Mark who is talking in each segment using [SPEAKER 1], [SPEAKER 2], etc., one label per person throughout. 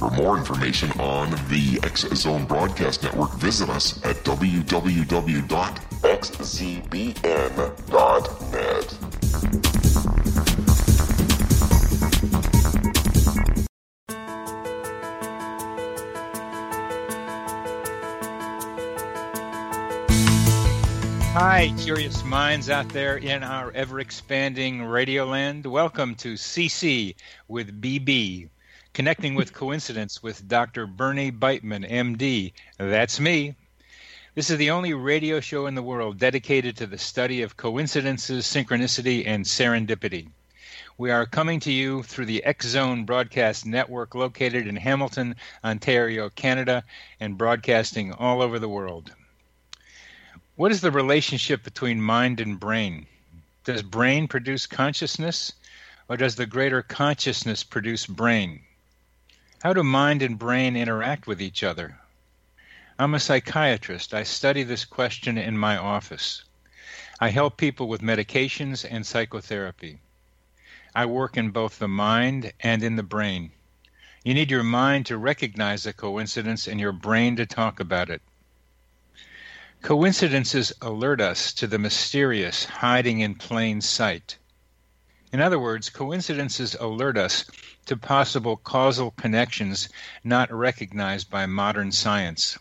[SPEAKER 1] For more information on the X Zone Broadcast Network, visit us at www.xzbn.net.
[SPEAKER 2] Hi, curious minds out there in our ever expanding radio land. Welcome to CC with BB, connecting with coincidence with Dr. Bernie Beitman, MD. That's me. This is the only radio show in the world dedicated to the study of coincidences, synchronicity, and serendipity. We are coming to you through the X Zone Broadcast Network located in Hamilton, Ontario, Canada, and broadcasting all over the world. What is the relationship between mind and brain? Does brain produce consciousness, or does the greater consciousness produce brain? How do mind and brain interact with each other? I'm a psychiatrist. I study this question in my office. I help people with medications and psychotherapy. I work in both the mind and in the brain. You need your mind to recognize a coincidence and your brain to talk about it. Coincidences alert us to the mysterious hiding in plain sight. In other words, coincidences alert us to possible causal connections not recognized by modern science.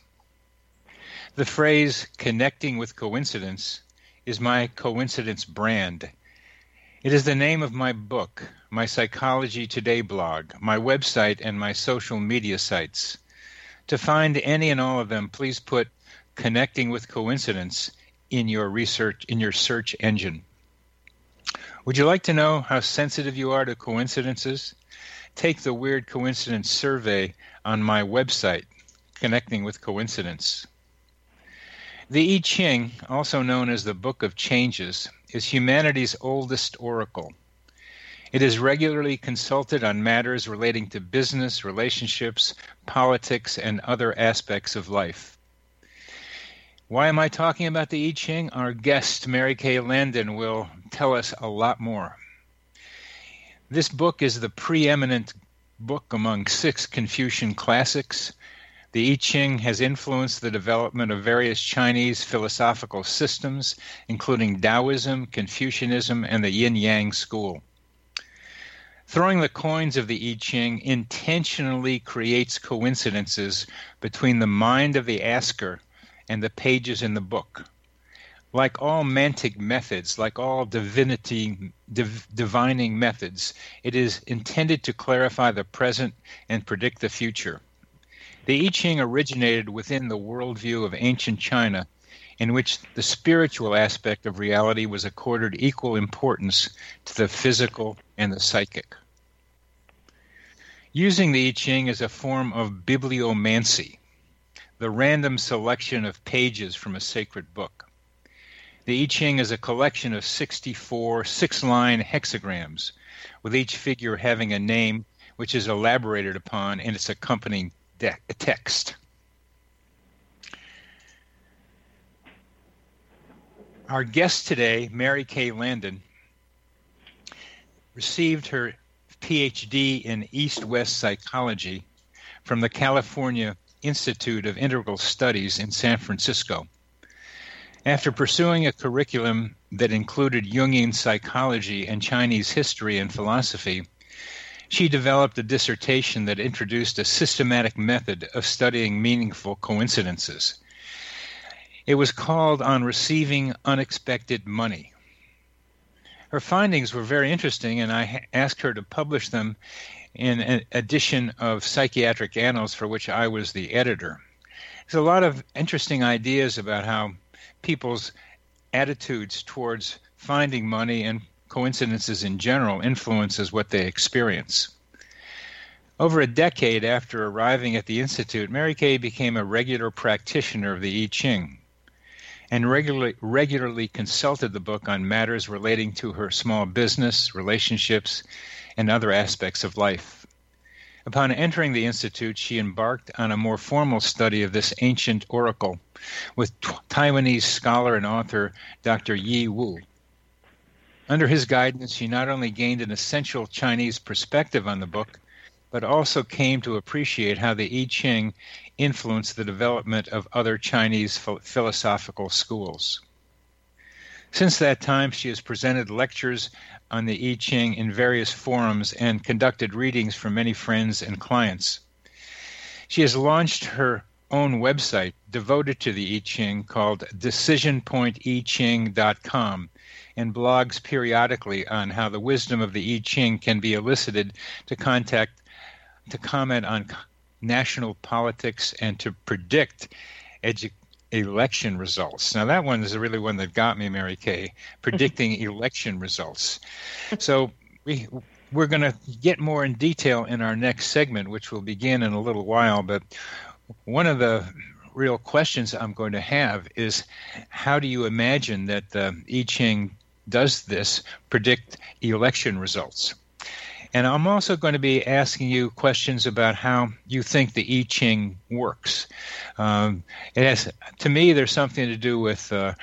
[SPEAKER 2] The phrase connecting with coincidence is my coincidence brand. It is the name of my book, my Psychology Today blog, my website, and my social media sites. To find any and all of them, please put connecting with coincidence in your research in your search engine. Would you like to know how sensitive you are to coincidences? Take the weird coincidence survey on my website, Connecting with Coincidence. The I Ching, also known as the Book of Changes, is humanity's oldest oracle. It is regularly consulted on matters relating to business, relationships, politics, and other aspects of life. Why am I talking about the I Ching? Our guest, Mary Kay Landon, will tell us a lot more. This book is the preeminent book among six Confucian classics. The I Ching has influenced the development of various Chinese philosophical systems, including Taoism, Confucianism, and the Yin Yang school. Throwing the coins of the I Ching intentionally creates coincidences between the mind of the asker and the pages in the book. Like all mantic methods, like all divinity div, divining methods, it is intended to clarify the present and predict the future. The I Ching originated within the worldview of ancient China, in which the spiritual aspect of reality was accorded equal importance to the physical and the psychic. Using the I Ching is a form of bibliomancy, the random selection of pages from a sacred book. The I Ching is a collection of 64 six line hexagrams, with each figure having a name which is elaborated upon in its accompanying de- text. Our guest today, Mary Kay Landon, received her PhD in East West Psychology from the California Institute of Integral Studies in San Francisco. After pursuing a curriculum that included Jungian psychology and Chinese history and philosophy, she developed a dissertation that introduced a systematic method of studying meaningful coincidences. It was called On Receiving Unexpected Money. Her findings were very interesting, and I asked her to publish them in an edition of Psychiatric Annals for which I was the editor. There's a lot of interesting ideas about how people's attitudes towards finding money and coincidences in general influences what they experience. Over a decade after arriving at the Institute, Mary Kay became a regular practitioner of the I Ching and regularly, regularly consulted the book on matters relating to her small business, relationships, and other aspects of life. Upon entering the Institute, she embarked on a more formal study of this ancient oracle with Taiwanese scholar and author Dr. Yi Wu. Under his guidance, she not only gained an essential Chinese perspective on the book, but also came to appreciate how the I Ching influenced the development of other Chinese philosophical schools. Since that time, she has presented lectures on the I Ching in various forums and conducted readings for many friends and clients. She has launched her own website devoted to the I Ching called decisionpointiching.com and blogs periodically on how the wisdom of the I Ching can be elicited to contact to comment on national politics and to predict election results. Now that one is really one that got me, Mary Kay, predicting election results. So we we're going to get more in detail in our next segment, which will begin in a little while. But one of the real questions I'm going to have is how do you imagine that the I Ching does this predict election results? And I'm also going to be asking you questions about how you think the I Ching works. Um, it has, to me, there's something to do with uh,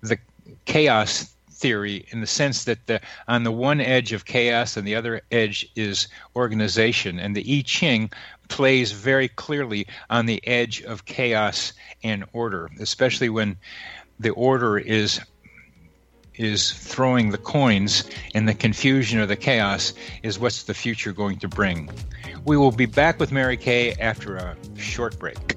[SPEAKER 2] the chaos theory in the sense that the, on the one edge of chaos and the other edge is organization. And the I Ching plays very clearly on the edge of chaos and order, especially when the order is is throwing the coins and the confusion or the chaos is what's the future going to bring. We will be back with Mary Kay after a short break.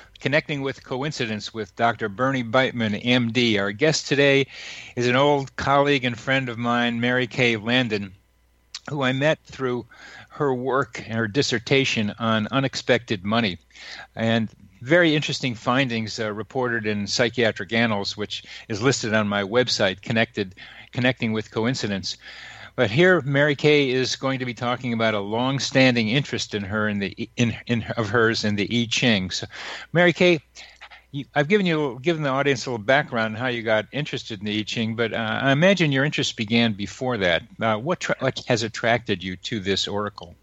[SPEAKER 2] Connecting with Coincidence with Dr. Bernie Beitman, MD. Our guest today is an old colleague and friend of mine, Mary Kay Landon, who I met through her work and her dissertation on unexpected money. And very interesting findings uh, reported in Psychiatric Annals, which is listed on my website, connected, Connecting with Coincidence. But here, Mary Kay is going to be talking about a long-standing interest in her in the in, in of hers in the I Ching. So, Mary Kay, you, I've given you given the audience a little background on how you got interested in the I Ching, but uh, I imagine your interest began before that. Uh, what tra- what has attracted you to this oracle?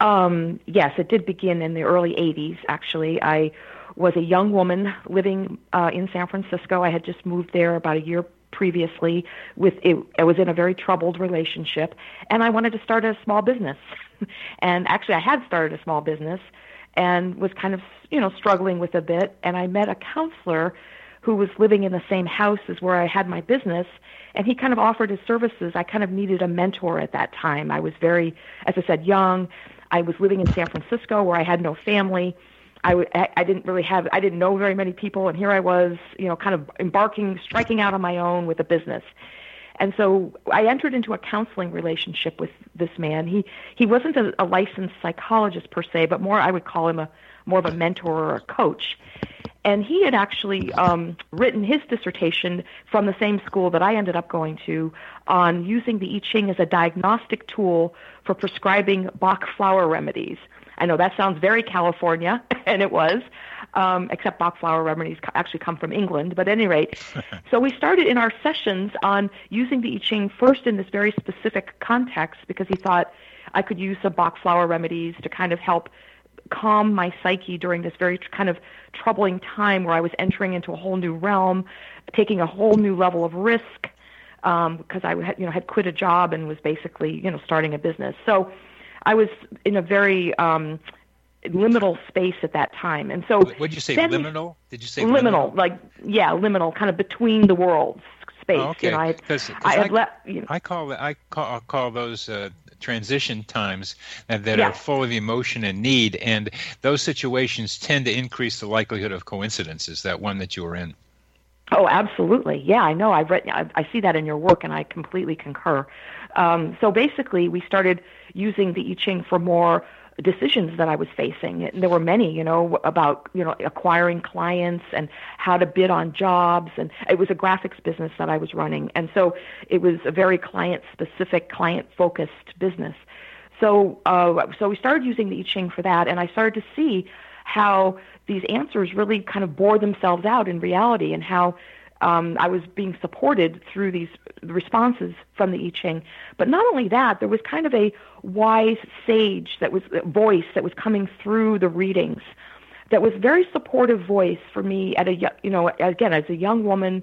[SPEAKER 3] Um, yes, it did begin in the early '80s. Actually, I was a young woman living uh, in San Francisco. I had just moved there about a year previously with it, I was in a very troubled relationship and I wanted to start a small business. and actually I had started a small business and was kind of, you know, struggling with a bit and I met a counselor who was living in the same house as where I had my business and he kind of offered his services. I kind of needed a mentor at that time. I was very as I said young. I was living in San Francisco where I had no family I, w- I didn't really have I didn't know very many people and here I was you know kind of embarking striking out on my own with a business. And so I entered into a counseling relationship with this man. He he wasn't a, a licensed psychologist per se but more I would call him a more of a mentor or a coach. And he had actually um, written his dissertation from the same school that I ended up going to on using the I Ching as a diagnostic tool for prescribing Bach flower remedies. I know that sounds very California, and it was, um, except Bach flower remedies actually come from England. But at any rate, so we started in our sessions on using the I Ching first in this very specific context because he thought I could use some Bach flower remedies to kind of help calm my psyche during this very kind of troubling time where I was entering into a whole new realm, taking a whole new level of risk um, because I had, you know had quit a job and was basically you know starting a business. So I was in a very um, liminal space at that time, and so
[SPEAKER 2] what did you say? Liminal? Did you say
[SPEAKER 3] liminal? liminal? Like yeah, liminal, kind of between the worlds space.
[SPEAKER 2] Oh, okay.
[SPEAKER 3] You know, I,
[SPEAKER 2] Cause, cause
[SPEAKER 3] I,
[SPEAKER 2] I,
[SPEAKER 3] left. You know,
[SPEAKER 2] I call I call, I call those. Uh, transition times that, that
[SPEAKER 3] Yeah.
[SPEAKER 2] are full of emotion and need and those situations tend to increase the likelihood of coincidences that one that you were in
[SPEAKER 3] Oh, absolutely. Yeah, I know. I've read. I, I see that in your work, and I completely concur. Um, so basically, we started using the I Ching for more decisions that I was facing. And there were many, you know, about, you know, acquiring clients and how to bid on jobs. And it was a graphics business that I was running. And so it was a very client specific, client focused business. So, uh, so we started using the I Ching for that. And I started to see how these answers really kind of bore themselves out in reality and how um, I was being supported through these responses from the I Ching. But not only that, there was kind of a wise sage that was voice that was coming through the readings that was very supportive voice for me at a you know again as a young woman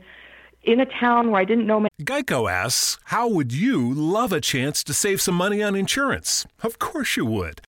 [SPEAKER 3] in a town where I didn't know.
[SPEAKER 4] Many- Geico asks, How would you love a chance to save some money on insurance? Of course you would.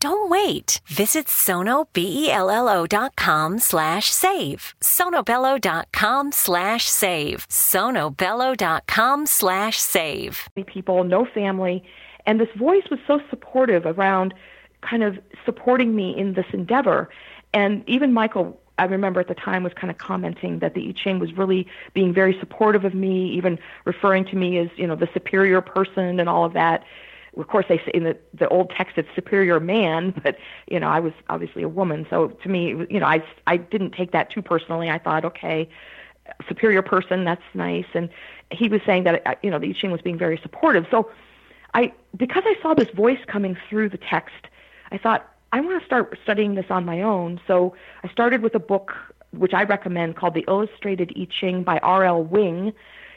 [SPEAKER 5] Don't wait. Visit sonobello.com slash save. sonobello.com slash save. sonobello.com slash save.
[SPEAKER 3] People, no family. And this voice was so supportive around kind of supporting me in this endeavor. And even Michael I remember at the time was kind of commenting that the I Ching was really being very supportive of me, even referring to me as, you know, the superior person and all of that of course they say in the the old text it's superior man but you know i was obviously a woman. So to me you know i i didn't take that too personally. I thought okay superior person that's nice. And he was saying that uh, you know the I Ching was being very supportive. So i because i saw this voice coming through the text i thought i want to start studying this on my own. So i started with a book which i recommend called the illustrated I Ching by r.l wing.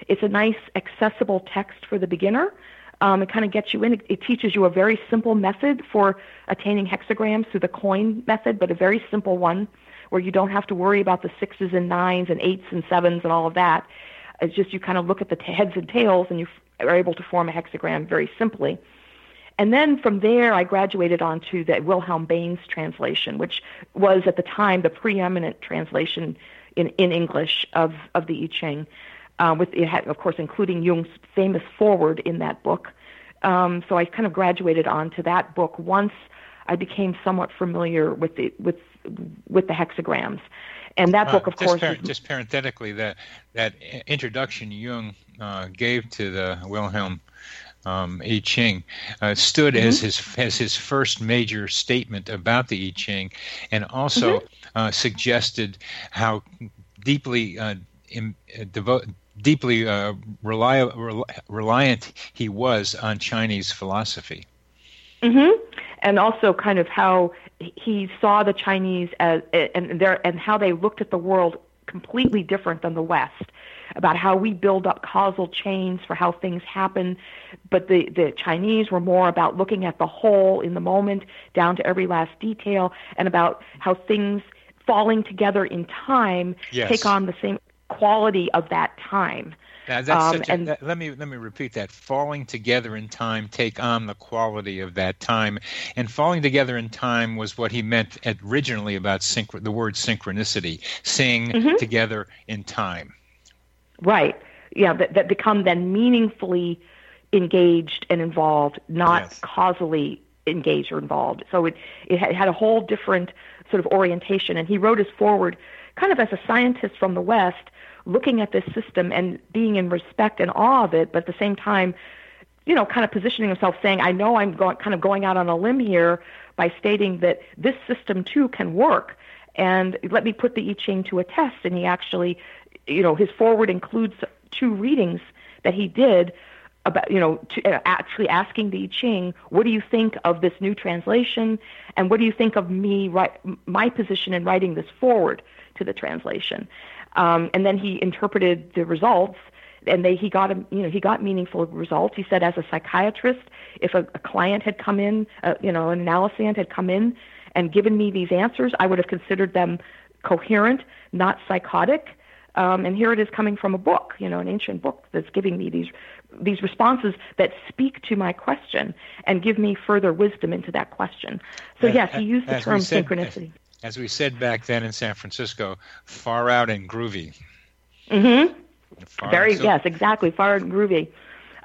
[SPEAKER 3] It's a nice accessible text for the beginner um, it kind of gets you in. It, it teaches you a very simple method for attaining hexagrams through the coin method, but a very simple one where you don't have to worry about the sixes and nines and eights and sevens and all of that. It's just you kind of look at the t- heads and tails and you f- are able to form a hexagram very simply. And then from there, I graduated onto the Wilhelm Baynes translation, which was at the time the preeminent translation in, in English of, of the I Ching uh, with it had, of course, including Jung's famous foreword in that book. Um, so I kind of graduated onto that book once I became somewhat familiar with the with with the hexagrams. And that uh, book, of
[SPEAKER 2] just
[SPEAKER 3] course,
[SPEAKER 2] par- just parenthetically, that that introduction Jung uh, gave to the Wilhelm um, I Ching uh, stood mm-hmm. as his as his first major statement about the I Ching, and also mm-hmm. uh, suggested how deeply uh, in, uh, devo- deeply uh, reli- reliant he was on Chinese philosophy.
[SPEAKER 3] Mm-hmm. And also, kind of how he saw the Chinese as and their and how they looked at the world completely different than the West. About how we build up causal chains for how things happen, but the the Chinese were more about looking at the whole in the moment, down to every last detail, and about how things falling together in time
[SPEAKER 2] yes.
[SPEAKER 3] take on the same quality of that time.
[SPEAKER 2] Now, um, and, that, let me let me repeat that. Falling together in time take on the quality of that time, and falling together in time was what he meant originally about synch- the word synchronicity, sing mm-hmm. together in time.
[SPEAKER 3] Right. Yeah. That, that become then meaningfully engaged and involved, not yes. causally engaged or involved. So it it had, had a whole different sort of orientation, and he wrote his forward kind of as a scientist from the West looking at this system and being in respect and awe of it, but at the same time you know, kind of positioning himself, saying, "I know I'm going, kind of going out on a limb here by stating that this system too can work, and let me put the I Ching to a test." And he actually, you know, his forward includes two readings that he did about you know to, uh, actually asking the I Ching, what do you think of this new translation, and what do you think of me my position in writing this forward to the translation, um, and then he interpreted the results. And they, he got a, you know, he got meaningful results. He said, as a psychiatrist, if a, a client had come in, uh, you know, an analysand had come in and given me these answers, I would have considered them coherent, not psychotic. Um, and here it is coming from a book, you know, an ancient book that's giving me these these responses that speak to my question and give me further wisdom into that question. So yes, he used the as term said, synchronicity.
[SPEAKER 2] As, we said back then in San Francisco, far out and groovy.
[SPEAKER 3] Mm-hmm. Very so, yes, exactly, far out and groovy.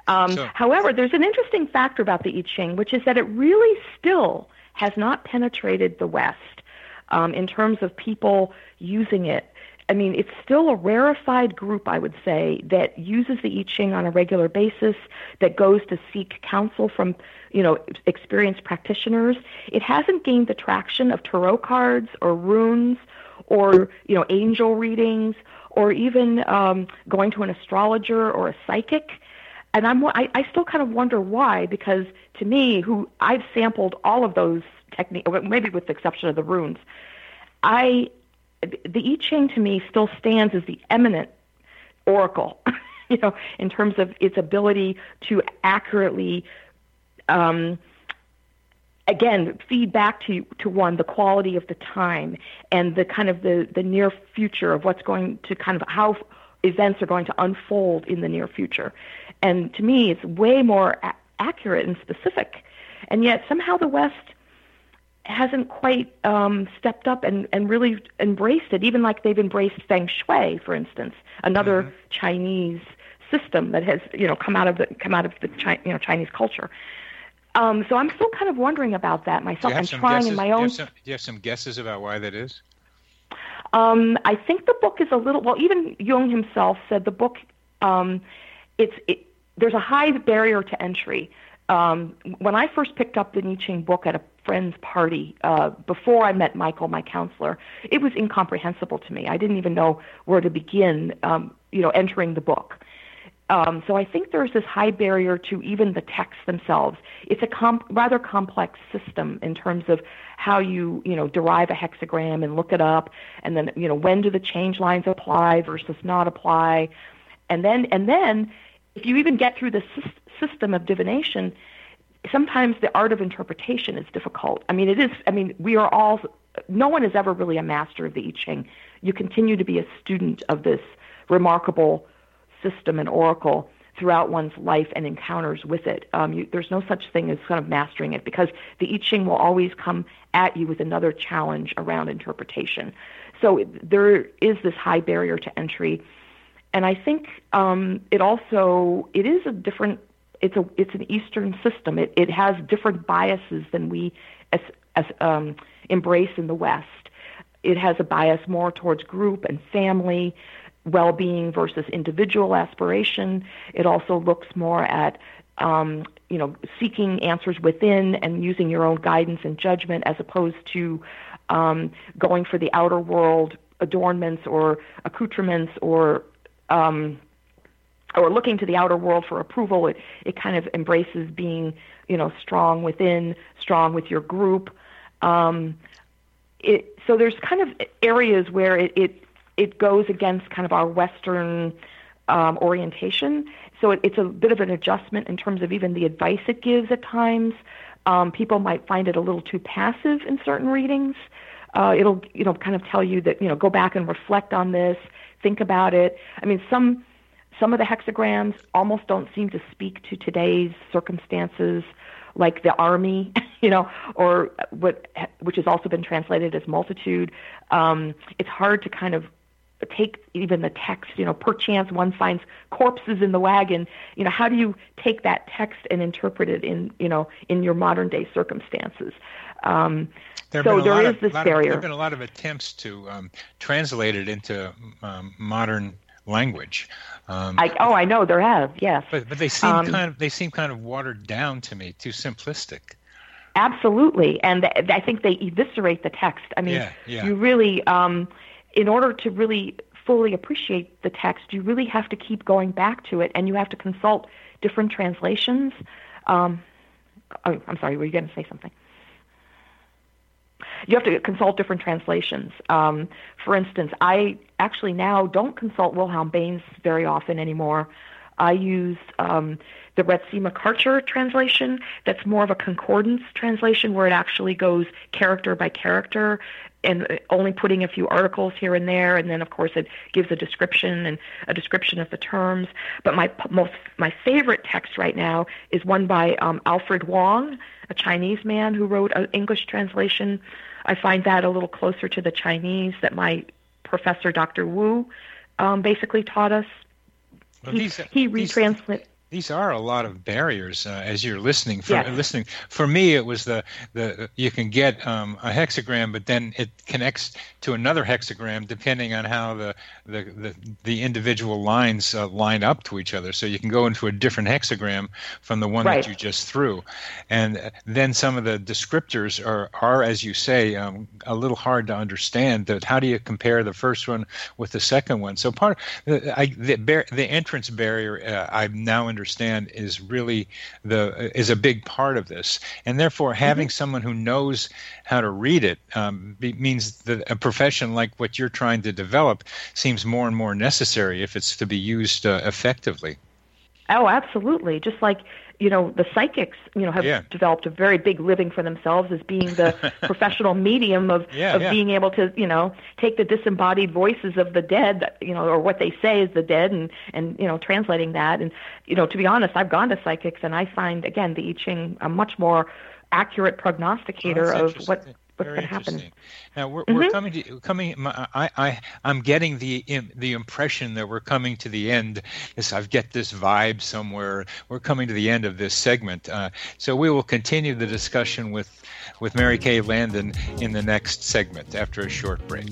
[SPEAKER 3] Um, so, however, there's an interesting factor about the I Ching, which is that it really still has not penetrated the West um, in terms of people using it I mean, it's still a rarefied group, I would say, that uses the I Ching on a regular basis, that goes to seek counsel from, you know, experienced practitioners. It hasn't gained the traction of tarot cards or runes or, you know, angel readings or even um, going to an astrologer or a psychic. And I'm, I, I still kind of wonder why, because to me, who I've sampled all of those techniques, maybe with the exception of the runes, I the I Ching to me still stands as the eminent oracle, you know, in terms of its ability to accurately, um, again, feed back to to one the quality of the time and the kind of the the near future of what's going to kind of how events are going to unfold in the near future. And to me, it's way more a- accurate and specific. And yet somehow the West hasn't quite um, stepped up and, and really embraced it, even like they've embraced Feng Shui, for instance, another mm-hmm. Chinese system that has you know come out of the come out of the Chi- you know Chinese culture. Um, so I'm still kind of wondering about that myself. I'm trying
[SPEAKER 2] guesses?
[SPEAKER 3] in my own.
[SPEAKER 2] Do you, some, do you, have some, guesses about why that is?
[SPEAKER 3] Um, I think the book is a little. Well, even Jung himself said the book. Um, it's it, there's a high barrier to entry. Um, when I first picked up the Ching book at a friend's party uh, before I met Michael, my counselor, it was incomprehensible to me. I didn't even know where to begin, um, you know, entering the book. Um, so I think there's this high barrier to even the texts themselves. It's a comp- rather complex system in terms of how you, you know, derive a hexagram and look it up, and then, you know, when do the change lines apply versus not apply, and then, and then, if you even get through the sy- system of divination, sometimes the art of interpretation is difficult. I mean, it is. I mean, we are all. No one is ever really a master of the I Ching. You continue to be a student of this remarkable system and oracle throughout one's life and encounters with it. Um, you, there's no such thing as kind of mastering it because the I Ching will always come at you with another challenge around interpretation. So there is this high barrier to entry, and I think um, it also it is a different it's a it's an Eastern system. It it has different biases than we as as um, embrace in the West. It has a bias more towards group and family well-being versus individual aspiration. It also looks more at um, you know seeking answers within and using your own guidance and judgment as opposed to um, going for the outer world adornments or accoutrements or um, or looking to the outer world for approval. It it kind of embraces being you know strong within, strong with your group. Um, it, so there's kind of areas where it, it it goes against kind of our Western um, orientation. So it, it's a bit of an adjustment in terms of even the advice it gives at times. Um, people might find it a little too passive in certain readings. Uh, it'll you know kind of tell you that you know go back and reflect on this, think about it. I mean some some of the hexagrams almost don't seem to speak to today's circumstances, like the army, you know, or what, which has also been translated as multitude. Um, it's hard to kind of take even the text, you know, perchance one finds corpses in the wagon. You know, how do you take that text and interpret it in, you know, in your modern day circumstances? Um,
[SPEAKER 2] there
[SPEAKER 3] so there is
[SPEAKER 2] of,
[SPEAKER 3] this barrier.
[SPEAKER 2] there have been a lot of attempts to um, translate it into um, modern language. Um,
[SPEAKER 3] I, oh, I know there have, yes.
[SPEAKER 2] But but they seem
[SPEAKER 3] Um,
[SPEAKER 2] kind of they seem kind of watered down to me, too simplistic.
[SPEAKER 3] Absolutely, and th- I think they eviscerate the text. I mean,
[SPEAKER 2] Yeah, yeah.
[SPEAKER 3] you really, um, in order to really fully appreciate the text, you really have to keep going back to it, and you have to consult different translations. Um, oh, I'm sorry, were you going to say something? You have to consult different translations. Um, for instance, I actually now don't consult Wilhelm Baynes very often anymore. I use um, the Ritsema Karcher translation. That's more of a concordance translation where it actually goes character by character and only putting a few articles here and there. And then, of course, it gives a description and a description of the terms. But my most my favorite text right now is one by um, Alfred Huang, a Chinese man who wrote an English translation. I find that a little closer to the Chinese that my professor, Dr. Wu, um, basically taught us.
[SPEAKER 2] Well,
[SPEAKER 3] he
[SPEAKER 2] these-
[SPEAKER 3] he retranslated.
[SPEAKER 2] These are a lot of barriers uh, as you're listening. For
[SPEAKER 3] Yes.
[SPEAKER 2] listening, for me, it was the the you can get um, a hexagram, but then it connects to another hexagram depending on how the the the, the individual lines uh, line up to each other. So you can go into a different hexagram from the one
[SPEAKER 3] Right.
[SPEAKER 2] that you just threw, and uh, then some of the descriptors are are as you say um, a little hard to understand. That how do you compare the first one with the second one? So part the I, the, bar, the entrance barrier uh, I now understand is really the is a big part of this, and therefore having someone who knows how to read it um, be, means that a profession like what you're trying to develop seems more and more necessary if it's to be used uh, effectively.
[SPEAKER 3] Oh, absolutely. Just like you know, the psychics, you know, have
[SPEAKER 2] Yeah.
[SPEAKER 3] developed a very big living for themselves as being the professional medium of
[SPEAKER 2] Yeah,
[SPEAKER 3] of
[SPEAKER 2] yeah.
[SPEAKER 3] being able to, you know, take the disembodied voices of the dead, you know, or what they say is the dead, and and you know, translating that. And you know, to be honest, I've gone to psychics, and I find again the I Ching a much more accurate prognosticator
[SPEAKER 2] Oh,
[SPEAKER 3] of what. What's
[SPEAKER 2] Very
[SPEAKER 3] to happen.
[SPEAKER 2] interesting. Now we're, we're
[SPEAKER 3] Mhm.
[SPEAKER 2] coming to coming. my- I I I'm getting the the impression that we're coming to the end. This I've get this vibe somewhere. We're coming to the end of this segment. Uh, so we will continue the discussion with with Mary Kay Landon in the next segment after a short break.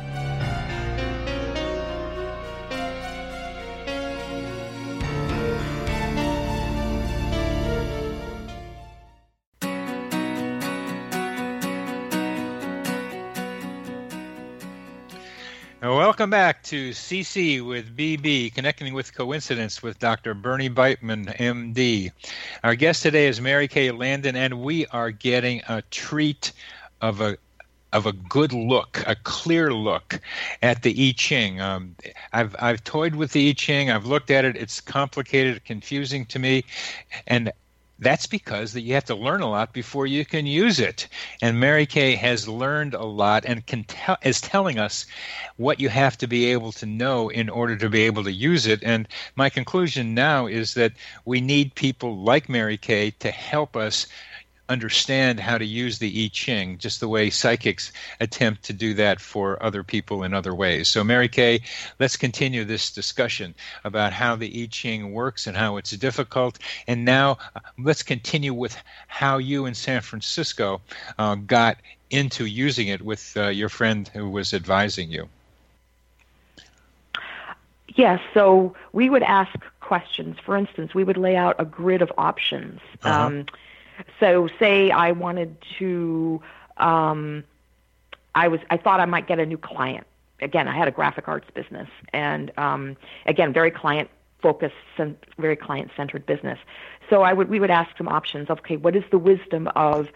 [SPEAKER 2] Welcome back to CC with BB, connecting with coincidence with Dr. Bernie Beitman, MD. Our guest today is Mary Kay Landon, and we are getting a treat of a of a good look, a clear look at the I Ching. Um, I've I've toyed with the I Ching. I've looked at it. It's complicated, confusing to me, and that's because that you have to learn a lot before you can use it. And Mary Kay has learned a lot and can tell is telling us what you have to be able to know in order to be able to use it. And my conclusion now is that we need people like Mary Kay to help us understand how to use the I Ching, just the way psychics attempt to do that for other people in other ways. So, Mary Kay, let's continue this discussion about how the I Ching works and how it's difficult. And now uh, let's continue with how you in San Francisco uh, got into using it with uh, your friend who was advising you.
[SPEAKER 3] Yes, so we would ask questions. For instance, we would lay out a grid of options. Uh-huh. Um, so say I wanted to, um, I was I thought I might get a new client. Again, I had a graphic arts business, and um, again, very client focused, very client centered business. So I would we would ask some options. Of, okay, what is the wisdom of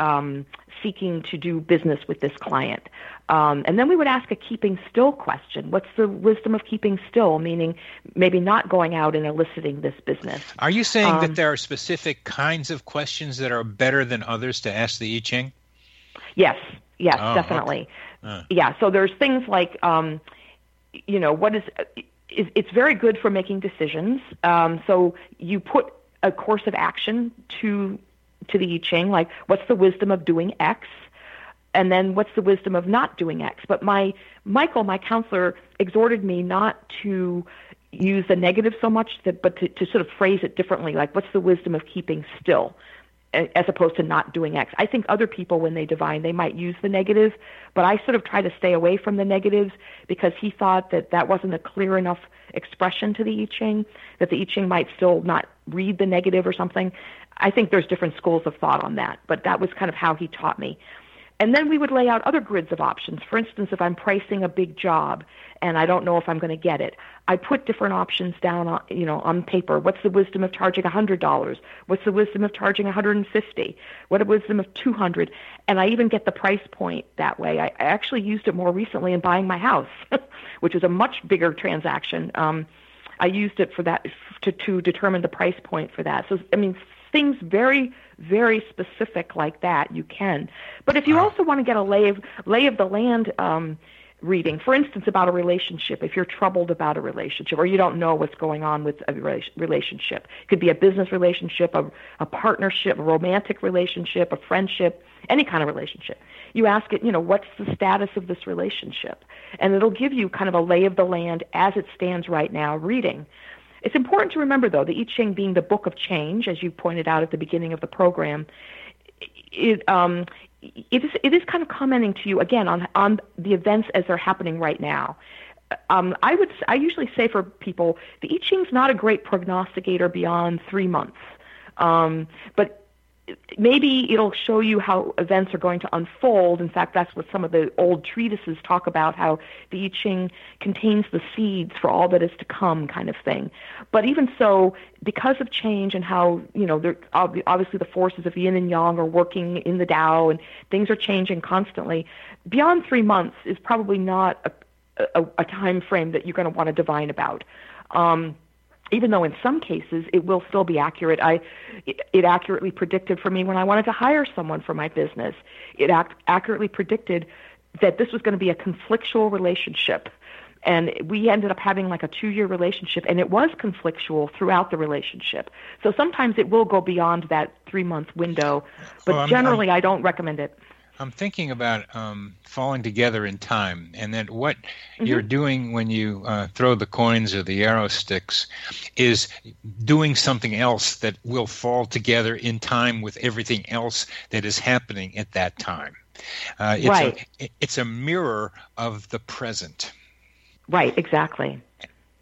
[SPEAKER 3] um, seeking to do business with this client. Um, and then we would ask a keeping still question. What's the wisdom of keeping still? Meaning maybe not going out and eliciting this business.
[SPEAKER 2] Are you saying um, that there are specific kinds of questions that are better than others to ask the I Ching?
[SPEAKER 3] Yes, yes, oh, definitely. Okay. Uh. Yeah, so there's things like, um, you know, what is, it's very good for making decisions. Um, so you put a course of action to to the I Ching, like what's the wisdom of doing X, and then what's the wisdom of not doing X. But my Michael, my counselor, exhorted me not to use the negative so much, that, but to, to sort of phrase it differently, like what's the wisdom of keeping still as opposed to not doing X. I think other people, when they divine, they might use the negative, but I sort of try to stay away from the negatives because he thought that that wasn't a clear enough expression to the I Ching, that the I Ching might still not read the negative or something. I think there's different schools of thought on that, but that was kind of how he taught me. And then we would lay out other grids of options. For instance, if I'm pricing a big job and I don't know if I'm going to get it, I put different options down on, you know, on paper. What's the wisdom of charging $100? What's the wisdom of charging 150? What a wisdom of 200? And I even get the price point that way. I actually used it more recently in buying my house, which is a much bigger transaction. Um, I used it for that to, to determine the price point for that. So I mean, things very very specific like that, you can. But if you also want to get a lay of lay of the land um, reading, for instance, about a relationship, if you're troubled about a relationship or you don't know what's going on with a relationship, it could be a business relationship, a, a partnership, a romantic relationship, a friendship, any kind of relationship. You ask it, you know, what's the status of this relationship? And it'll give you kind of a lay of the land as it stands right now reading. It's important to remember, though, the I Ching being the book of change, as you pointed out at the beginning of the program, it, um, it is it is kind of commenting to you again on on the events as they're happening right now. Um, I would I usually say for people the I Ching's not a great prognosticator beyond three months, um, but maybe it'll show you how events are going to unfold. In fact, that's what some of the old treatises talk about how the I Ching contains the seeds for all that is to come, kind of thing. But even so, because of change and how, you know, obviously the forces of yin and yang are working in the Tao and things are changing constantly, beyond three months is probably not a, a, a time frame that you're going to want to divine about. Um, even though in some cases it will still be accurate. I, it, it accurately predicted for me when I wanted to hire someone for my business. It ac- accurately predicted that this was going to be a conflictual relationship. And we ended up having like a two year relationship, and it was conflictual throughout the relationship. So sometimes it will go beyond that three month window, but well, I'm, generally I'm, I do not recommend it.
[SPEAKER 2] I'm thinking about um, falling together in time, and that what mm-hmm. you're doing when you uh, throw the coins or the arrow sticks is doing something else that will fall together in time with everything else that is happening at that time. Uh, it's
[SPEAKER 3] right.
[SPEAKER 2] A, it's a mirror of the present.
[SPEAKER 3] Right, exactly.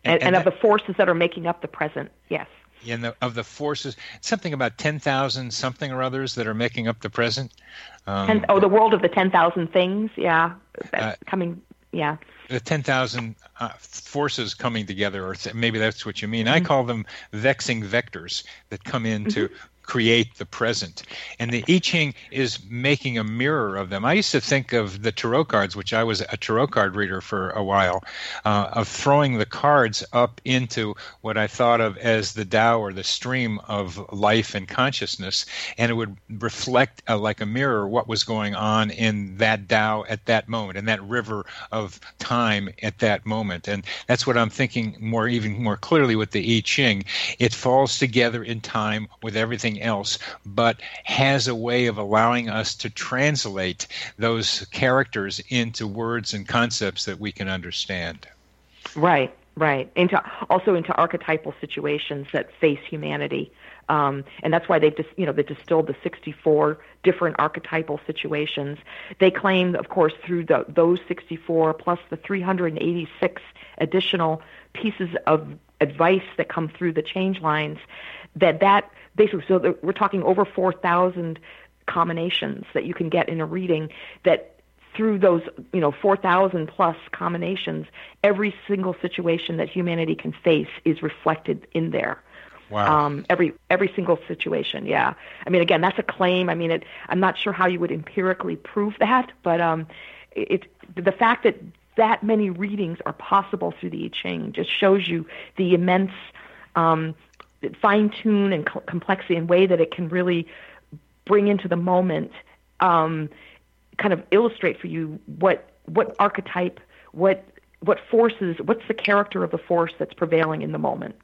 [SPEAKER 3] And, and, and, of that, the forces that are making up the present, yes
[SPEAKER 2] in the, of the forces, something about 10,000 something or others that are making up the present.
[SPEAKER 3] Um, oh, the world of the 10,000 things, yeah. Uh, coming, yeah.
[SPEAKER 2] The 10,000 uh, forces coming together, or th- maybe that's what you mean. Mm-hmm. I call them vexing vectors that come into mm-hmm create the present. And the I Ching is making a mirror of them. I used to think of the tarot cards, which I was a tarot card reader for a while, uh, of throwing the cards up into what I thought of as the Tao or the stream of life and consciousness, and it would reflect uh, like a mirror what was going on in that Tao at that moment, in that river of time at that moment. And that's what I'm thinking more, even more clearly with the I Ching. It falls together in time with everything else, but has a way of allowing us to translate those characters into words and concepts that we can understand.
[SPEAKER 3] Right, right. Into also into archetypal situations that face humanity. Um, and that's why they've dis- you know they distilled the 64 different archetypal situations. They claim, of course, through the, those 64 plus the 386 additional pieces of advice that come through the change lines, that that basically, so we're talking over 4,000 combinations that you can get in a reading that through those you know 4000 plus combinations every single situation that humanity can face is reflected in there.
[SPEAKER 2] Wow.
[SPEAKER 3] Um, every every single situation yeah. I mean again that's a claim. I mean it i'm not sure how you would empirically prove that but um it the fact that that many readings are possible through the I Ching just shows you the immense um, fine tune and co- complexity in a way that it can really bring into the moment, um, kind of illustrate for you what what archetype, what what forces, what's the character of the force that's prevailing in the moment.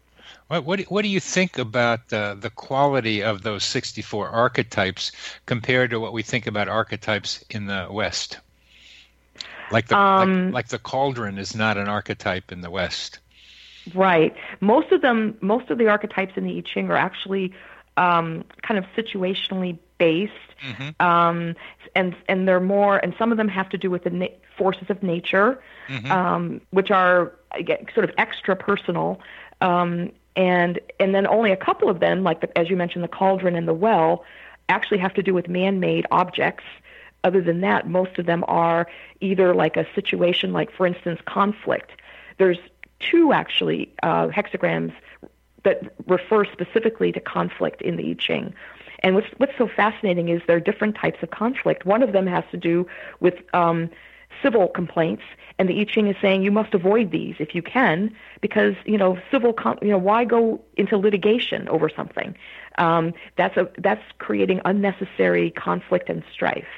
[SPEAKER 2] What what, what do you think about uh, the quality of those 64 archetypes compared to what we think about archetypes in the West? Like the um, like, like the cauldron is not an archetype in the West.
[SPEAKER 3] Right. Most of them, most of the archetypes in the I Ching are actually um, kind of situationally based, mm-hmm. um, and and they're more, and some of them have to do with the na- forces of nature, mm-hmm. um, which are again, sort of extra personal, um, and and then only a couple of them, like the, as you mentioned, the cauldron and the well, actually have to do with man-made objects. Other than that, most of them are either like a situation, like for instance, conflict. There's two actually uh, hexagrams that refer specifically to conflict in the I Ching. And what's what's so fascinating is there are different types of conflict. One of them has to do with um, civil complaints, and the I Ching is saying you must avoid these if you can, because you know civil, con- you know, why go into litigation over something? Um, that's a that's creating unnecessary conflict and strife.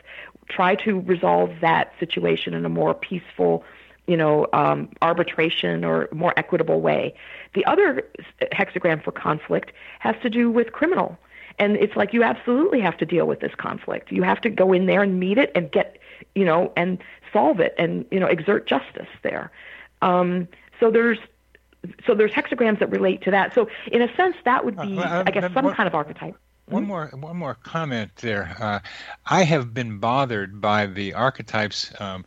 [SPEAKER 3] Try to resolve that situation in a more peaceful, you know, um, arbitration or more equitable way. The other hexagram for conflict has to do with criminal. And it's like you absolutely have to deal with this conflict. You have to go in there and meet it and get, you know, and solve it and, you know, exert justice there. Um, so there's so there's hexagrams that relate to that. So in a sense, that would be, uh, I guess, some kind of archetype.
[SPEAKER 2] One mm-hmm. more, one more comment there. Uh, I have been bothered by the archetypes um,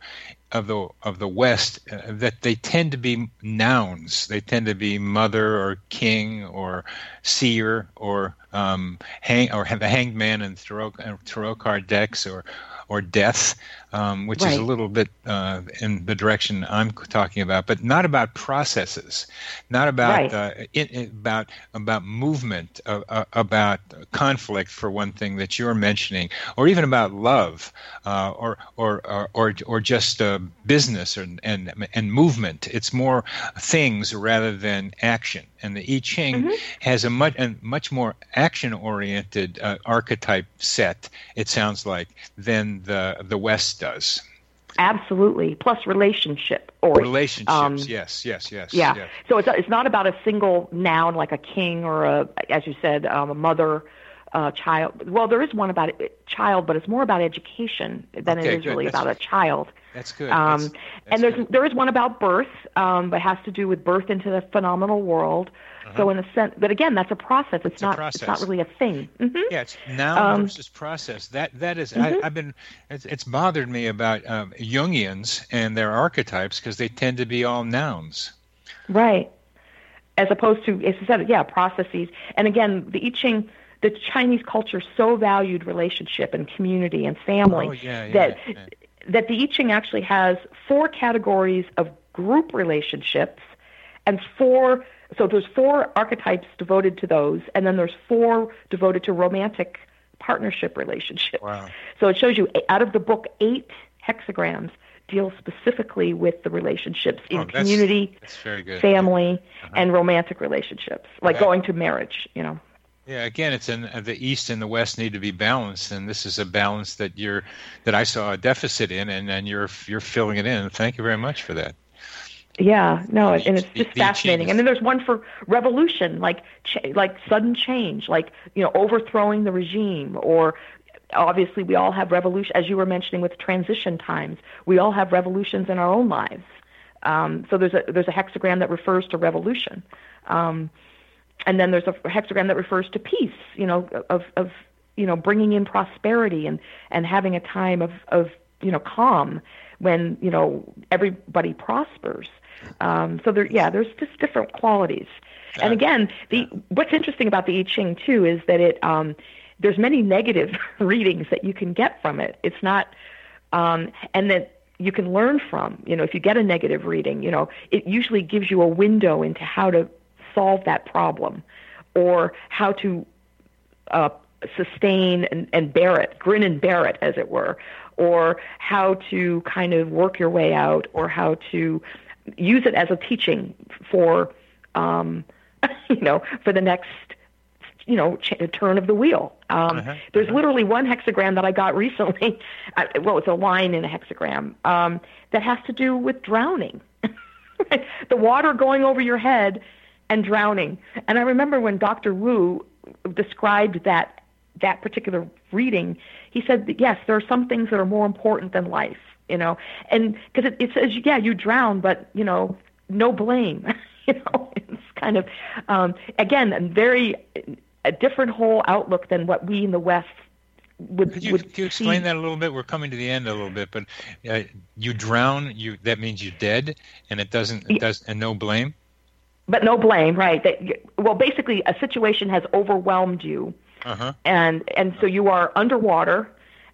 [SPEAKER 2] of the of the West uh, that they tend to be nouns. They tend to be mother or king or seer or um, hang or the hanged man in tarot, tarot card decks or or death, um, which right. is a little bit uh, in the direction I'm talking about, but not about processes, not about right. uh, it, it, about about movement, uh, uh about conflict for one thing that you're mentioning, or even about love, uh, or, or or or or just uh, business and and and movement. It's more things rather than action. And the I Ching mm-hmm. has a much and much more action oriented archetype set. It sounds like than the the West does.
[SPEAKER 3] Absolutely. Plus relationship or
[SPEAKER 2] relationships. Um, yes, yes, yes.
[SPEAKER 3] Yeah.
[SPEAKER 2] Yes.
[SPEAKER 3] So it's it's not about a single noun like a king or a, as you said, um, a mother, uh, child. Well, there is one about it, child, but it's more about education than okay, it is good. really
[SPEAKER 2] that's,
[SPEAKER 3] about a child.
[SPEAKER 2] That's good.
[SPEAKER 3] Um,
[SPEAKER 2] that's, that's
[SPEAKER 3] and there's
[SPEAKER 2] good.
[SPEAKER 3] there is one about birth, um, but has to do with birth into the phenomenal world. Uh-huh. So in a sense, but again, that's a process. It's,
[SPEAKER 2] it's
[SPEAKER 3] not.
[SPEAKER 2] Process.
[SPEAKER 3] It's not really a thing. Mm-hmm.
[SPEAKER 2] Yeah, it's noun um, versus process. That that is, mm-hmm. I, have been. It's, it's, bothered me about um, Jungians and their archetypes because they tend to be all nouns.
[SPEAKER 3] Right. As opposed to, as I said, yeah, processes. And again, the I Ching the Chinese culture so valued relationship and community and family
[SPEAKER 2] oh, yeah, yeah,
[SPEAKER 3] that
[SPEAKER 2] yeah.
[SPEAKER 3] That the I Ching actually has four categories of group relationships and four so there's four archetypes devoted to those, and then there's four devoted to romantic partnership relationships.
[SPEAKER 2] Wow.
[SPEAKER 3] So it shows you out of the book, eight hexagrams deal specifically with the relationships in
[SPEAKER 2] oh, that's,
[SPEAKER 3] community,
[SPEAKER 2] that's
[SPEAKER 3] family,
[SPEAKER 2] uh-huh.
[SPEAKER 3] and romantic relationships, like going to marriage. You know.
[SPEAKER 2] Yeah, again, it's in the east and the west need to be balanced, and this is a balance that you're that I saw a deficit in, and, and you're you're filling it in. Thank you very much for that.
[SPEAKER 3] Yeah, no, and it's just fascinating. And then there's one for revolution, like ch- like sudden change, like you know overthrowing the regime, or obviously we all have revolution, as you were mentioning with transition times. We all have revolutions in our own lives. Um, so there's a there's a hexagram that refers to revolution, um, and then there's a hexagram that refers to peace. You know, of of you know bringing in prosperity and and having a time of of you know calm when you know everybody prospers. Um, so there, yeah, there's just different qualities. And again, the what's interesting about the I Ching too is that it um, there's many negative readings that you can get from it. It's not, um, and that you can learn from. You know, if you get a negative reading, you know, it usually gives you a window into how to solve that problem, or how to uh, sustain and, and bear it, grin and bear it, as it were, or how to kind of work your way out, or how to use it as a teaching for, um, you know, for the next, you know, ch- turn of the wheel. Um, uh-huh. There's uh-huh. literally one hexagram that I got recently. well, it's a line in a hexagram um, that has to do with drowning. the water going over your head and drowning. And I remember when Dr. Wu described that that particular reading, he said that yes, there are some things that are more important than life you know, and because it, it says, yeah, you drown, but you know, no blame. you know, it's kind of um, again a very a different whole outlook than what we in the West would.
[SPEAKER 2] Could you,
[SPEAKER 3] would
[SPEAKER 2] could you explain
[SPEAKER 3] see.
[SPEAKER 2] that a little bit? We're coming to the end a little bit, but uh, you drown, you that means you're dead, and it doesn't, it does, and no blame.
[SPEAKER 3] But no blame, right? That well, basically, a situation has overwhelmed you,
[SPEAKER 2] uh-huh.
[SPEAKER 3] and and so you are underwater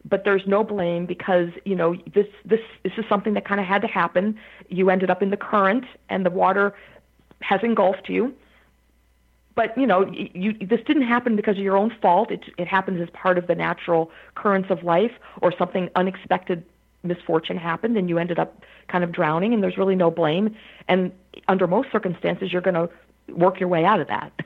[SPEAKER 3] but there's no blame because you know this this this is something that kind of had to happen. You ended up in the current, and the water has engulfed you. But you know, you, this didn't happen because of your own fault. It it happens as part of the natural currents of life, or something unexpected misfortune happened, and you ended up kind of drowning. And there's really no blame. And under most circumstances, you're going to work your way out of that.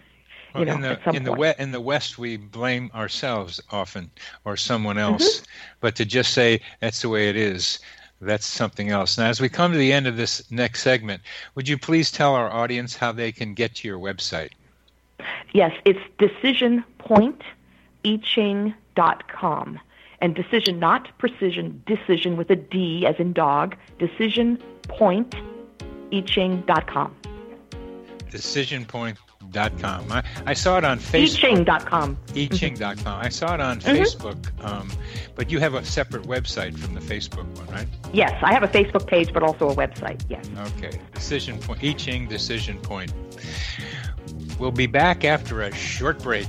[SPEAKER 2] Well,
[SPEAKER 3] you know,
[SPEAKER 2] in the in the
[SPEAKER 3] point.
[SPEAKER 2] we- in the West, we blame ourselves often or someone else,
[SPEAKER 3] Mm-hmm.
[SPEAKER 2] but to just say that's the way it is, that's something else. Now, as we come to the end of this next segment, would you please tell our audience how they can get to your website?
[SPEAKER 3] Yes, it's decisionpointiching.com. And decision, not precision, decision with a D as in dog, decisionpointiching.com.
[SPEAKER 2] Decisionpoint.com. I, I saw it on Facebook.
[SPEAKER 3] Iching.com.
[SPEAKER 2] Iching.com. I saw it on
[SPEAKER 3] Mhm.
[SPEAKER 2] Facebook, um, but you have a separate website from the Facebook one, right?
[SPEAKER 3] Yes, I have a Facebook page, but also a website. Yes.
[SPEAKER 2] Okay. Decision Point. Iching Decision Point. We'll be back after a short break.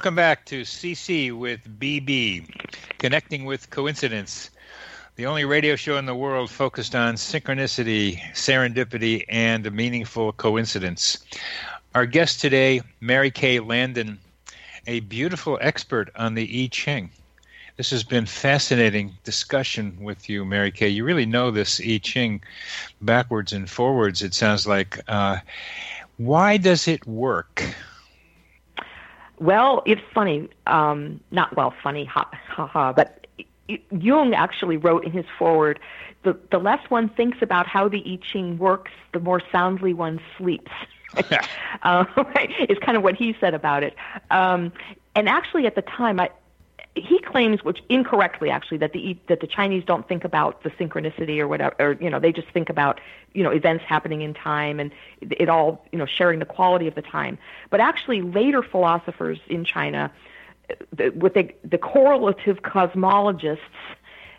[SPEAKER 2] Welcome back to CC with BB, Connecting with Coincidence, the only radio show in the world focused on synchronicity, serendipity, and meaningful coincidence. Our guest today, Mary Kay Landon, a beautiful expert on the I Ching. This has been fascinating discussion with you, Mary Kay. You really know this I Ching backwards and forwards, it sounds like. Uh, why does it work?
[SPEAKER 3] Well, it's funny. Um, not well, funny, ha ha ha. But Jung actually wrote in his foreword, the the less one thinks about how the I Ching works, the more soundly one sleeps. uh, is kind of what he said about it. Um, and actually, at the time, I, he claims, which incorrectly actually, that the that the Chinese don't think about the synchronicity or whatever, or you know, they just think about you know events happening in time and it all you know sharing the quality of the time. But actually, later philosophers in China, the, the, the correlative cosmologists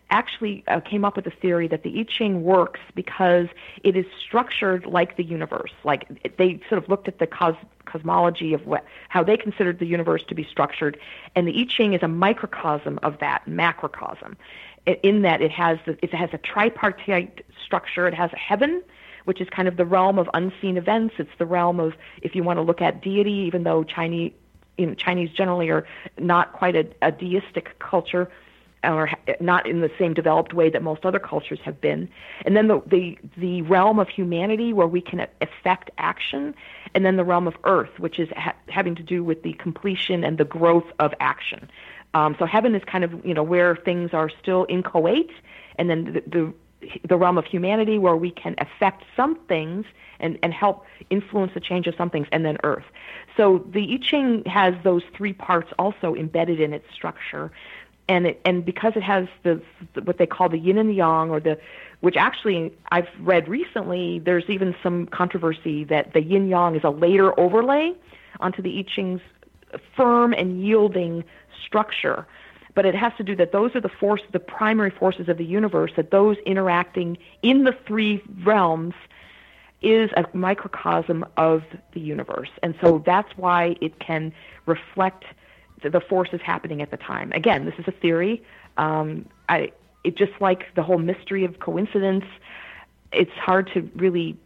[SPEAKER 3] actually uh, came up with the theory that the I Ching works because it is structured like the universe. Like they sort of looked at the cos- cosmology of what how they considered the universe to be structured, and the I Ching is a microcosm of that macrocosm. In that it has the, it has a tripartite structure. It has a heaven, which is kind of the realm of unseen events. It's the realm of if you want to look at deity, even though Chinese you know, Chinese generally are not quite a, a deistic culture or not in the same developed way that most other cultures have been. And then the, the, the realm of humanity where we can affect action, and then the realm of earth, which is ha- having to do with the completion and the growth of action. Um, so heaven is kind of you know where things are still inchoate, and then the, the the realm of humanity where we can affect some things and, and help influence the change of some things, and then earth. So the I Ching has those three parts also embedded in its structure and it, and because it has the, what they call the yin and the yang, or the which actually I've read recently, there's even some controversy that the yin yang is a later overlay onto the I Ching's firm and yielding structure. But it has to do that those are the force, the primary forces of the universe. That those interacting in the three realms is a microcosm of the universe, and so that's why it can reflect the forces happening at the time. Again, this is a theory. Um, I, it just like the whole mystery of coincidence. It's hard to really,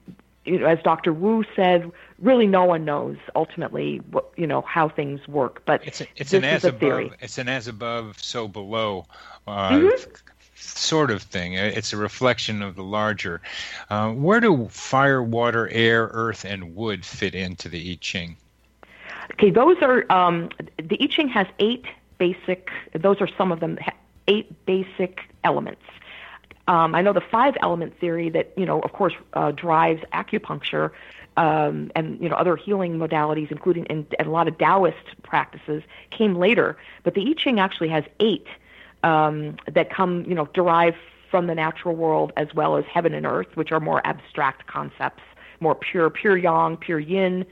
[SPEAKER 3] you know, as Dr. Wu said, really no one knows ultimately what you know how things work. But
[SPEAKER 2] it's a, it's
[SPEAKER 3] an
[SPEAKER 2] as
[SPEAKER 3] above theory.
[SPEAKER 2] it's an as above so below. Uh,
[SPEAKER 3] mm-hmm.
[SPEAKER 2] Sort of thing. It's a reflection of the larger. Uh, where do fire, water, air, earth, and wood fit into the I Ching?
[SPEAKER 3] Okay, those are um, the I Ching has eight basic. Those are some of them. Eight basic elements. Um, I know the five element theory that you know, of course, uh, drives acupuncture um, and you know other healing modalities, including and, and, a lot of Taoist practices, came later. But the I Ching actually has eight um, that come, you know, derive from the natural world as well as heaven and earth, which are more abstract concepts, more pure, pure yang, pure yin.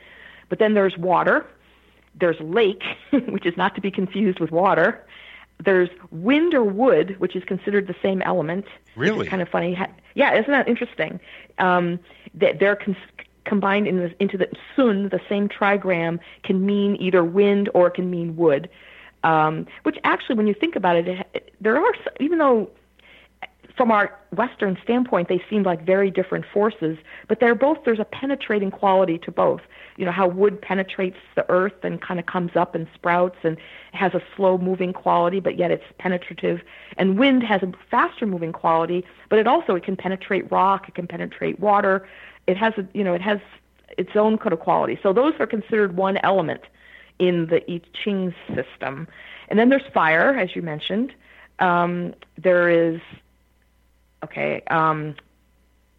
[SPEAKER 3] But then there's water, there's lake, which is not to be confused with water. There's wind or wood, which is considered the same element.
[SPEAKER 2] Really?
[SPEAKER 3] kind of funny. Yeah, isn't that interesting? Um, that they're cons- combined in the, into the sun, the same trigram, can mean either wind or it can mean wood. Um, which actually, when you think about it, it, there are even though from our Western standpoint, they seem like very different forces, but they're both, there's a penetrating quality to both. You know, how wood penetrates the earth and kind of comes up and sprouts and has a slow moving quality, but yet it's penetrative. And wind has a faster moving quality, but it also, it can penetrate rock, it can penetrate water. It has a, you know, it has its own kind of quality. So those are considered one element in the I Ching system. And then there's fire, as you mentioned. Um, there is okay um,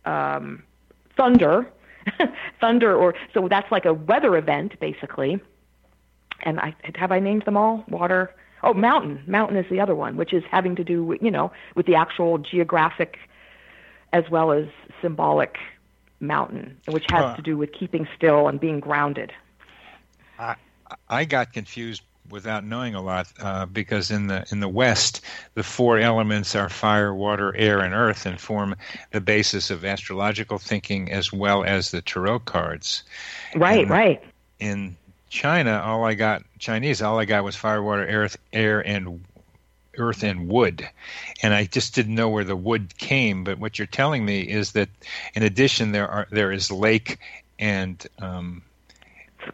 [SPEAKER 3] um, thunder, thunder, or so that's like a weather event basically. And I have I named them all? Water. Oh, mountain. Mountain is the other one, which is having to do with you know with the actual geographic as well as symbolic mountain, which has to do with keeping still and being grounded.
[SPEAKER 2] I I got confused without knowing a lot uh, because in the in the West the four elements are fire, water, air, and earth, and form the basis of astrological thinking as well as the tarot cards.
[SPEAKER 3] Right,
[SPEAKER 2] and
[SPEAKER 3] right.
[SPEAKER 2] In China, all I got Chinese, all I got was fire, water, earth, air, and earth and wood. And I just didn't know where the wood came. But what you're telling me is that in addition, there are there is lake and um,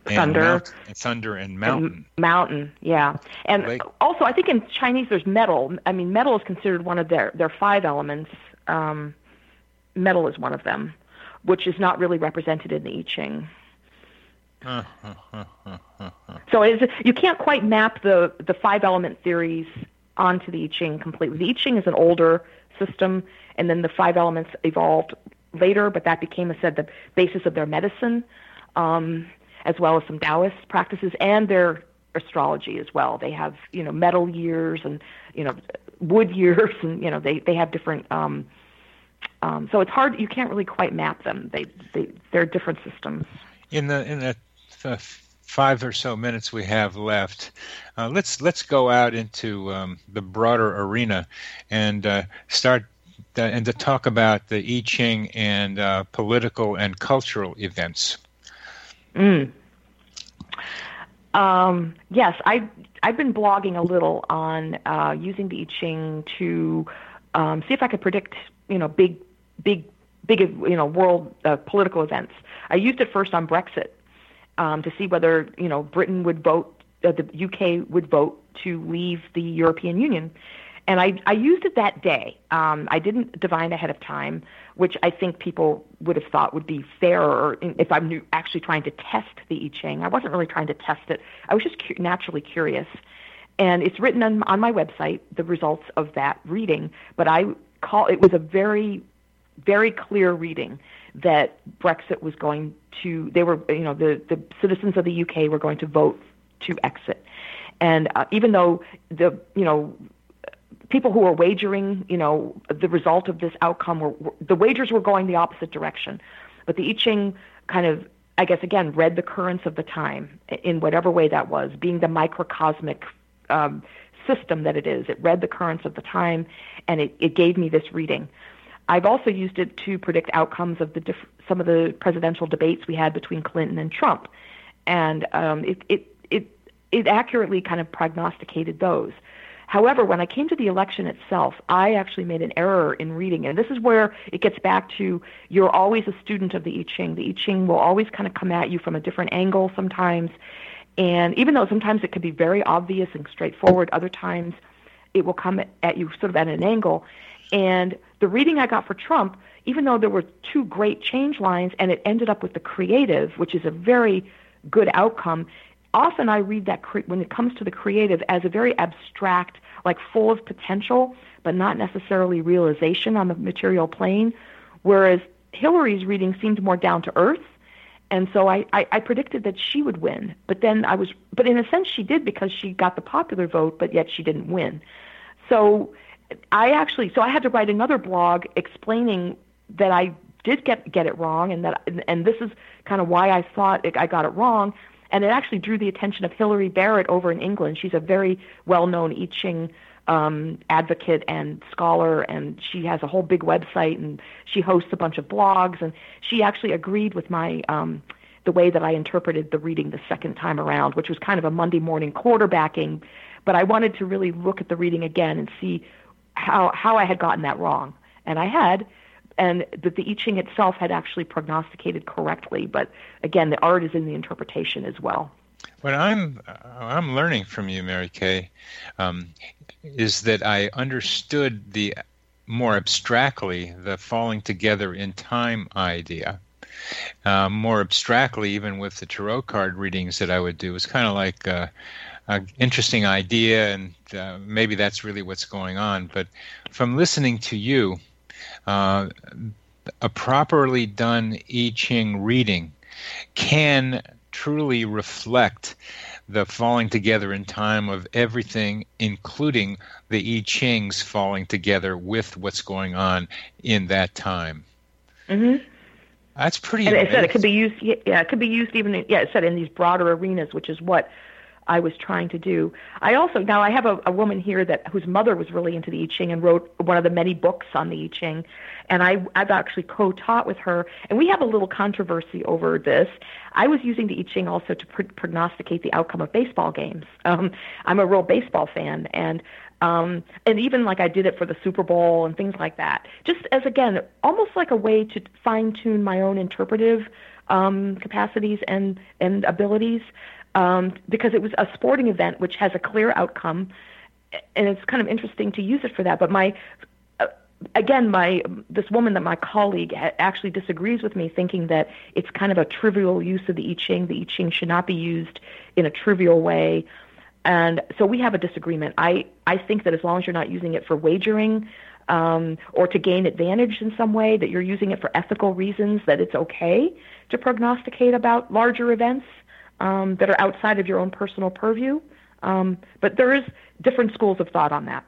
[SPEAKER 3] thunder,
[SPEAKER 2] and, mount, and thunder and mountain.
[SPEAKER 3] And mountain, yeah. And lake. also, I think in Chinese there's metal. I mean, metal is considered one of their their five elements. Um, metal is one of them, which is not really represented in the I Ching. so is, you can't quite map the the five element theories onto the I Ching completely. The I Ching is an older system, and then the five elements evolved later, but that became, I said, the basis of their medicine, um, as well as some Taoist practices and their astrology as well. They have, you know, metal years and, you know, wood years, and you know, they they have different. Um, um, so it's hard. You can't really quite map them. They they they're different systems.
[SPEAKER 2] In the in the five or so minutes we have left, uh, let's let's go out into um, the broader arena and uh, start uh, and to talk about the I Ching and uh, political and cultural events.
[SPEAKER 3] Mm. Um, yes, I I've been blogging a little on uh, using the I Ching to um, see if I could predict you know big big big you know world uh, political events. I used it first on Brexit um, to see whether you know Britain would vote, uh, the UK would vote to leave the European Union. And I, I used it that day. Um, I didn't divine ahead of time, which I think people would have thought would be fairer if I'm actually trying to test the I Ching. I wasn't really trying to test it. I was just cu- naturally curious. And it's written on, on my website, the results of that reading. But I call it was a very, very clear reading that Brexit was going to, they were, you know, the, the citizens of the UK were going to vote to exit. And uh, even though the, you know, people who were wagering, you know, the result of this outcome were, were the wagers were going the opposite direction. But the I Ching kind of, I guess, again, read the currents of the time in whatever way that was, being the microcosmic um, system that it is. It read the currents of the time, and it, it gave me this reading. I've also used it to predict outcomes of the diff- some of the presidential debates we had between Clinton and Trump, and um, it, it it it accurately kind of prognosticated those. However, when I came to the election itself, I actually made an error in reading, and this is where it gets back to you're always a student of the I Ching. The I Ching will always kind of come at you from a different angle sometimes, and even though sometimes it can be very obvious and straightforward, other times it will come at you sort of at an angle. And the reading I got for Trump, even though there were two great change lines and it ended up with the creative, which is a very good outcome, often I read that cre- when it comes to the creative as a very abstract, like full of potential, but not necessarily realization on the material plane. Whereas Hillary's reading seemed more down to earth. And so I, I, I predicted that she would win. But then I was, but in a sense she did because she got the popular vote, but yet she didn't win. So I actually, so I had to write another blog explaining that I did get get it wrong, and that and and this is kind of why I thought it, I got it wrong, and it actually drew the attention of Hilary Barrett over in England. She's a very well-known I Ching um, advocate and scholar, and she has a whole big website, and she hosts a bunch of blogs, and she actually agreed with my. Um, the way that I interpreted the reading the second time around, which was kind of a Monday morning quarterbacking, but I wanted to really look at the reading again and see how how I had gotten that wrong, and I had, and that the I Ching itself had actually prognosticated correctly. But again, the art is in the interpretation as well.
[SPEAKER 2] What I'm I'm learning from you, Mary Kay, um, is that I understood the more abstractly the falling together in time idea, uh, more abstractly, even with the tarot card readings that I would do. It's kind of like uh, an interesting idea, and uh, maybe that's really what's going on. But from listening to you, uh, a properly done I Ching reading can truly reflect the falling together in time of everything, including the I Ching's falling together with what's going on in that time.
[SPEAKER 3] Mm-hmm.
[SPEAKER 2] That's pretty.
[SPEAKER 3] And
[SPEAKER 2] amazing.
[SPEAKER 3] it said it could be used. Yeah, it could be used even. Yeah, it said in these broader arenas, which is what I was trying to do. I also now I have a, a woman here that whose mother was really into the I Ching and wrote one of the many books on the I Ching, and I I've actually co-taught with her, and we have a little controversy over this. I was using the I Ching also to pr- prognosticate the outcome of baseball games. Um, I'm a real baseball fan, and um, and even like I did it for the Super Bowl and things like that. Just as again, almost like a way to fine tune my own interpretive um, capacities and and abilities, um, because it was a sporting event which has a clear outcome, and it's kind of interesting to use it for that. But my uh, again, my this woman that my colleague actually disagrees with me, thinking that it's kind of a trivial use of the I Ching. The I Ching should not be used in a trivial way and so we have a disagreement. I, I think that as long as you're not using it for wagering um, or to gain advantage in some way, that you're using it for ethical reasons, that it's okay to prognosticate about larger events um, that are outside of your own personal purview. Um, but there is different schools of thought on that.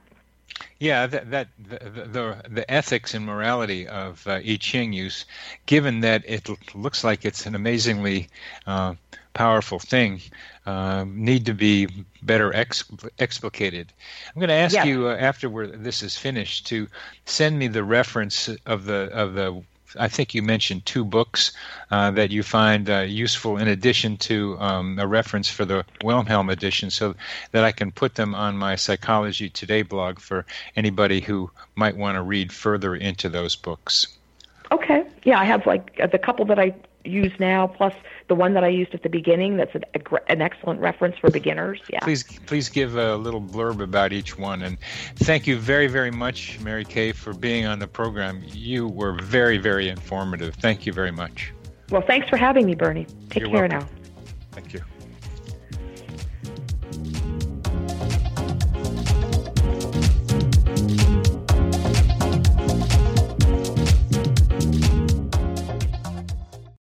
[SPEAKER 2] Yeah, that, that the, the, the ethics and morality of uh, I Ching use, given that it looks like it's an amazingly uh, powerful thing, uh, need to be better ex- explicated. I'm going to ask you uh, after we're, this is finished to send me the reference of the of the. I think you mentioned two books uh, that you find uh, useful in addition to um, a reference for the Wilhelm edition, so that I can put them on my Psychology Today blog for anybody who might want to read further into those books.
[SPEAKER 3] Okay. Yeah, I have like the couple that I use now, plus the one that I used at the beginning. That's an, an excellent reference for beginners. Yeah.
[SPEAKER 2] Please, please give a little blurb about each one. And thank you very, very much, Mary Kay, for being on the program. You were very, very informative. Thank you very much.
[SPEAKER 3] Well, thanks for having me, Bernie. Take
[SPEAKER 2] You're
[SPEAKER 3] care
[SPEAKER 2] welcome.
[SPEAKER 3] now.
[SPEAKER 2] Thank you.